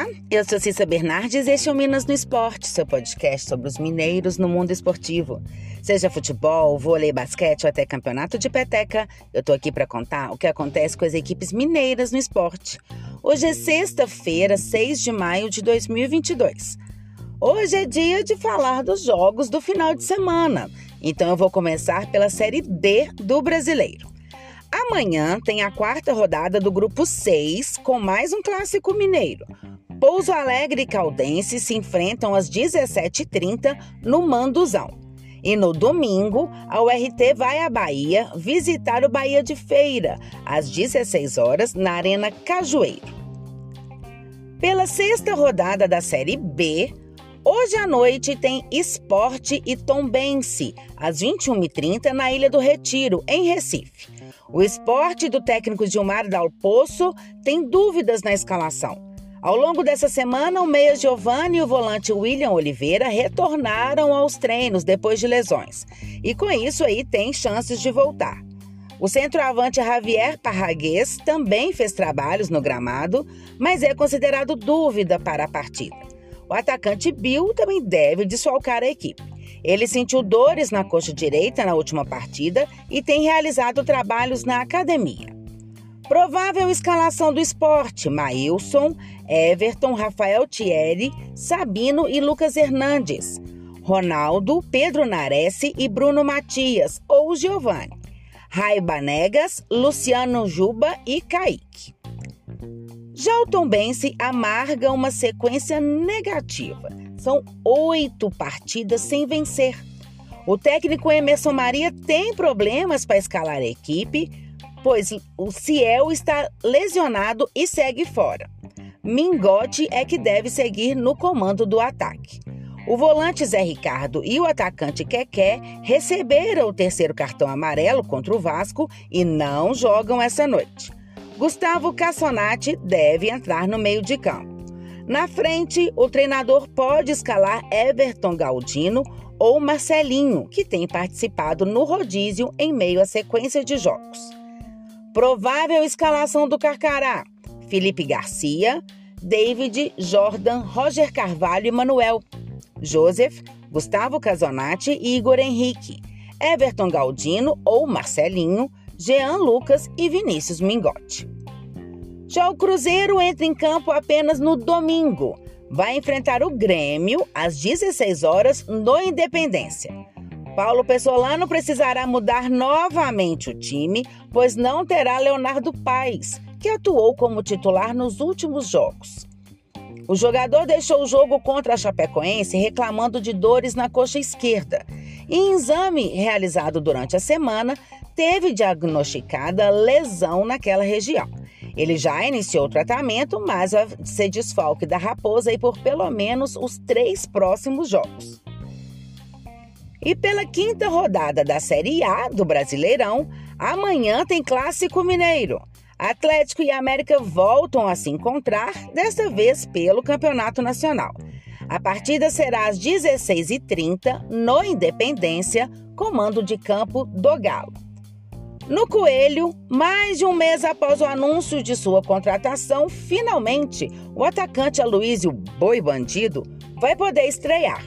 Olá, eu sou Cissa Bernardes e este é o Minas no Esporte, seu podcast sobre os mineiros no mundo esportivo. Seja futebol, vôlei, basquete ou até campeonato de peteca, eu tô aqui para contar o que acontece com as equipes mineiras no esporte. Hoje é sexta-feira, 6 de maio de 2022. Hoje é dia de falar dos jogos do final de semana, então eu vou começar pela Série D do Brasileiro. Amanhã tem a quarta rodada do grupo 6 com mais um clássico mineiro. Pouso Alegre e Caldense se enfrentam às 17h30 no Manduzão. E no domingo, a URT vai à Bahia visitar o Bahia de Feira, às 16 horas, na Arena Cajueiro. Pela sexta rodada da Série B, hoje à noite tem Esporte e Tombense, às 21h30, na Ilha do Retiro, em Recife. O esporte do técnico Gilmar Dal Poço tem dúvidas na escalação. Ao longo dessa semana, o meia Giovanni e o volante William Oliveira retornaram aos treinos depois de lesões. E com isso aí tem chances de voltar. O centroavante Javier Parraguês também fez trabalhos no gramado, mas é considerado dúvida para a partida. O atacante Bill também deve desfalcar a equipe. Ele sentiu dores na coxa direita na última partida e tem realizado trabalhos na academia. Provável escalação do esporte: Maílson, Everton, Rafael Thierry, Sabino e Lucas Hernandes. Ronaldo, Pedro Nares e Bruno Matias, ou Giovanni. Raiba Negas, Luciano Juba e Kaique. Já o Tombense amarga uma sequência negativa. São oito partidas sem vencer. O técnico Emerson Maria tem problemas para escalar a equipe, pois o Ciel está lesionado e segue fora. Mingote é que deve seguir no comando do ataque. O volante Zé Ricardo e o atacante Keké receberam o terceiro cartão amarelo contra o Vasco e não jogam essa noite. Gustavo Cassonati deve entrar no meio de campo. Na frente, o treinador pode escalar Everton Galdino ou Marcelinho, que tem participado no rodízio em meio à sequência de jogos. Provável escalação do Carcará: Felipe Garcia, David, Jordan, Roger Carvalho e Manuel, Joseph, Gustavo Casonati e Igor Henrique, Everton Galdino ou Marcelinho, Jean Lucas e Vinícius Mingotti. Já o Cruzeiro entra em campo apenas no domingo. Vai enfrentar o Grêmio às 16 horas no Independência. Paulo Pessolano precisará mudar novamente o time, pois não terá Leonardo Paes, que atuou como titular nos últimos jogos. O jogador deixou o jogo contra a Chapecoense reclamando de dores na coxa esquerda. Em exame realizado durante a semana, teve diagnosticada lesão naquela região. Ele já iniciou o tratamento, mas vai ser desfalque da Raposa e por pelo menos os três próximos jogos. E pela quinta rodada da Série A do Brasileirão, amanhã tem Clássico Mineiro. Atlético e América voltam a se encontrar, desta vez pelo Campeonato Nacional. A partida será às 16h30 no Independência, comando de campo do Galo. No Coelho, mais de um mês após o anúncio de sua contratação, finalmente o atacante Aloysio Boi Bandido vai poder estrear.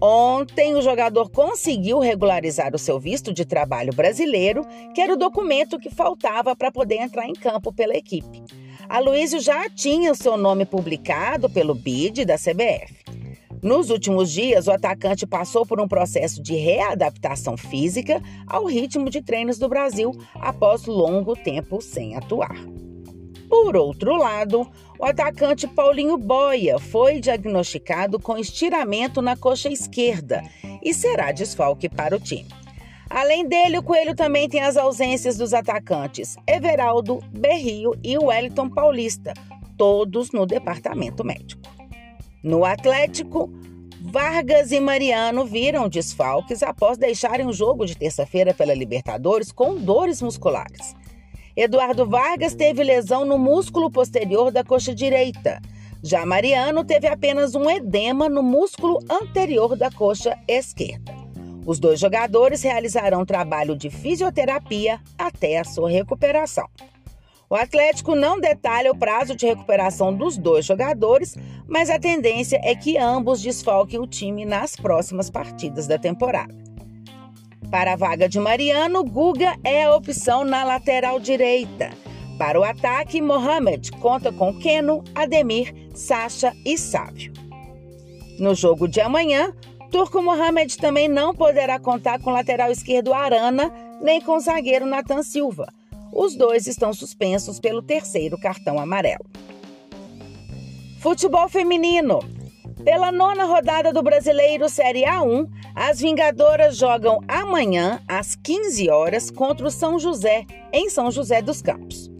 Ontem, o jogador conseguiu regularizar o seu visto de trabalho brasileiro, que era o documento que faltava para poder entrar em campo pela equipe. Aloysio já tinha o seu nome publicado pelo BID da CBF. Nos últimos dias, o atacante passou por um processo de readaptação física ao ritmo de treinos do Brasil após longo tempo sem atuar. Por outro lado, o atacante Paulinho Boia foi diagnosticado com estiramento na coxa esquerda e será desfalque para o time. Além dele, o Coelho também tem as ausências dos atacantes Everaldo, Berrio e Wellington Paulista, todos no departamento médico. No Atlético, Vargas e Mariano viram desfalques após deixarem o jogo de terça-feira pela Libertadores com dores musculares. Eduardo Vargas teve lesão no músculo posterior da coxa direita. Já Mariano teve apenas um edema no músculo anterior da coxa esquerda. Os dois jogadores realizarão trabalho de fisioterapia até a sua recuperação. O Atlético não detalha o prazo de recuperação dos dois jogadores, mas a tendência é que ambos desfalquem o time nas próximas partidas da temporada. Para a vaga de Mariano, Guga é a opção na lateral direita. Para o ataque, Mohamed conta com Keno, Ademir, Sacha e Sávio. No jogo de amanhã, Turco Mohamed também não poderá contar com o lateral esquerdo Arana nem com o zagueiro Nathan Silva os dois estão suspensos pelo terceiro cartão amarelo. Futebol feminino. Pela nona rodada do Brasileiro Série A1, as Vingadoras jogam amanhã, às 15 horas, contra o São José, em São José dos Campos.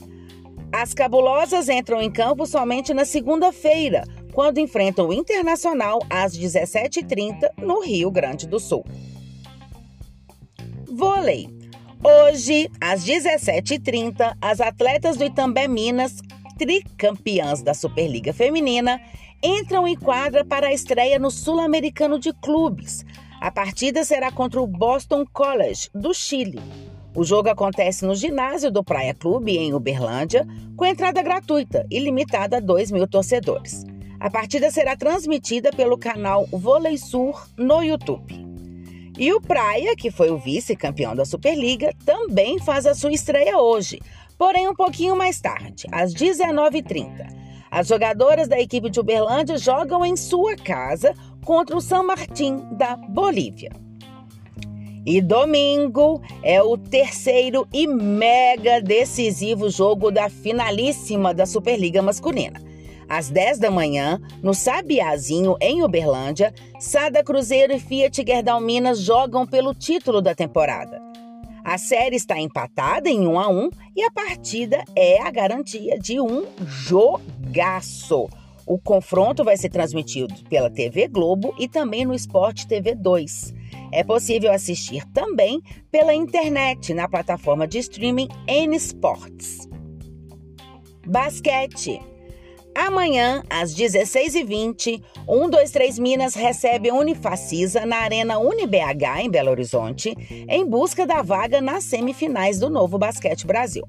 As cabulosas entram em campo somente na segunda-feira, quando enfrentam o Internacional às 17h30 no Rio Grande do Sul. Vôlei. Hoje, às 17h30, as atletas do Itambé Minas, tricampeãs da Superliga Feminina, entram em quadra para a estreia no Sul-Americano de Clubes. A partida será contra o Boston College, do Chile. O jogo acontece no ginásio do Praia Clube, em Uberlândia, com entrada gratuita e limitada a 2 mil torcedores. A partida será transmitida pelo canal Vôlei Sur no YouTube. E o Praia, que foi o vice-campeão da Superliga, também faz a sua estreia hoje, porém um pouquinho mais tarde, às 19h30. As jogadoras da equipe de Uberlândia jogam em sua casa contra o San Martín da Bolívia. E domingo é o terceiro e mega decisivo jogo da finalíssima da Superliga Masculina. Às 10 da manhã, no Sabiazinho, em Uberlândia, Sada Cruzeiro e Fiat Gerdau Minas jogam pelo título da temporada. A série está empatada em 1 a 1 e a partida é a garantia de um jogaço. O confronto vai ser transmitido pela TV Globo e também no Esporte TV 2. É possível assistir também pela internet na plataforma de streaming N Sports. Basquete. Amanhã, às 16h20, 123 Minas recebe Unifacisa na Arena UniBH, em Belo Horizonte, em busca da vaga nas semifinais do Novo Basquete Brasil.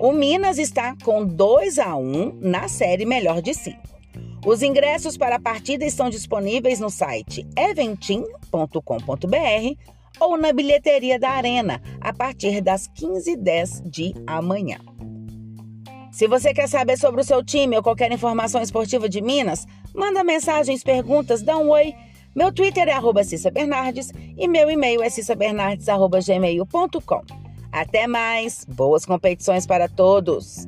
O Minas está com 2 a 1 na série Melhor de 5. Os ingressos para a partida estão disponíveis no site eventim.com.br ou na bilheteria da Arena a partir das 15h10 de amanhã. Se você quer saber sobre o seu time ou qualquer informação esportiva de Minas, manda mensagens, perguntas, dá um oi. Meu Twitter é arroba Cissa Bernardes e meu e-mail é cissabernardes.gmail.com. Até mais! Boas competições para todos!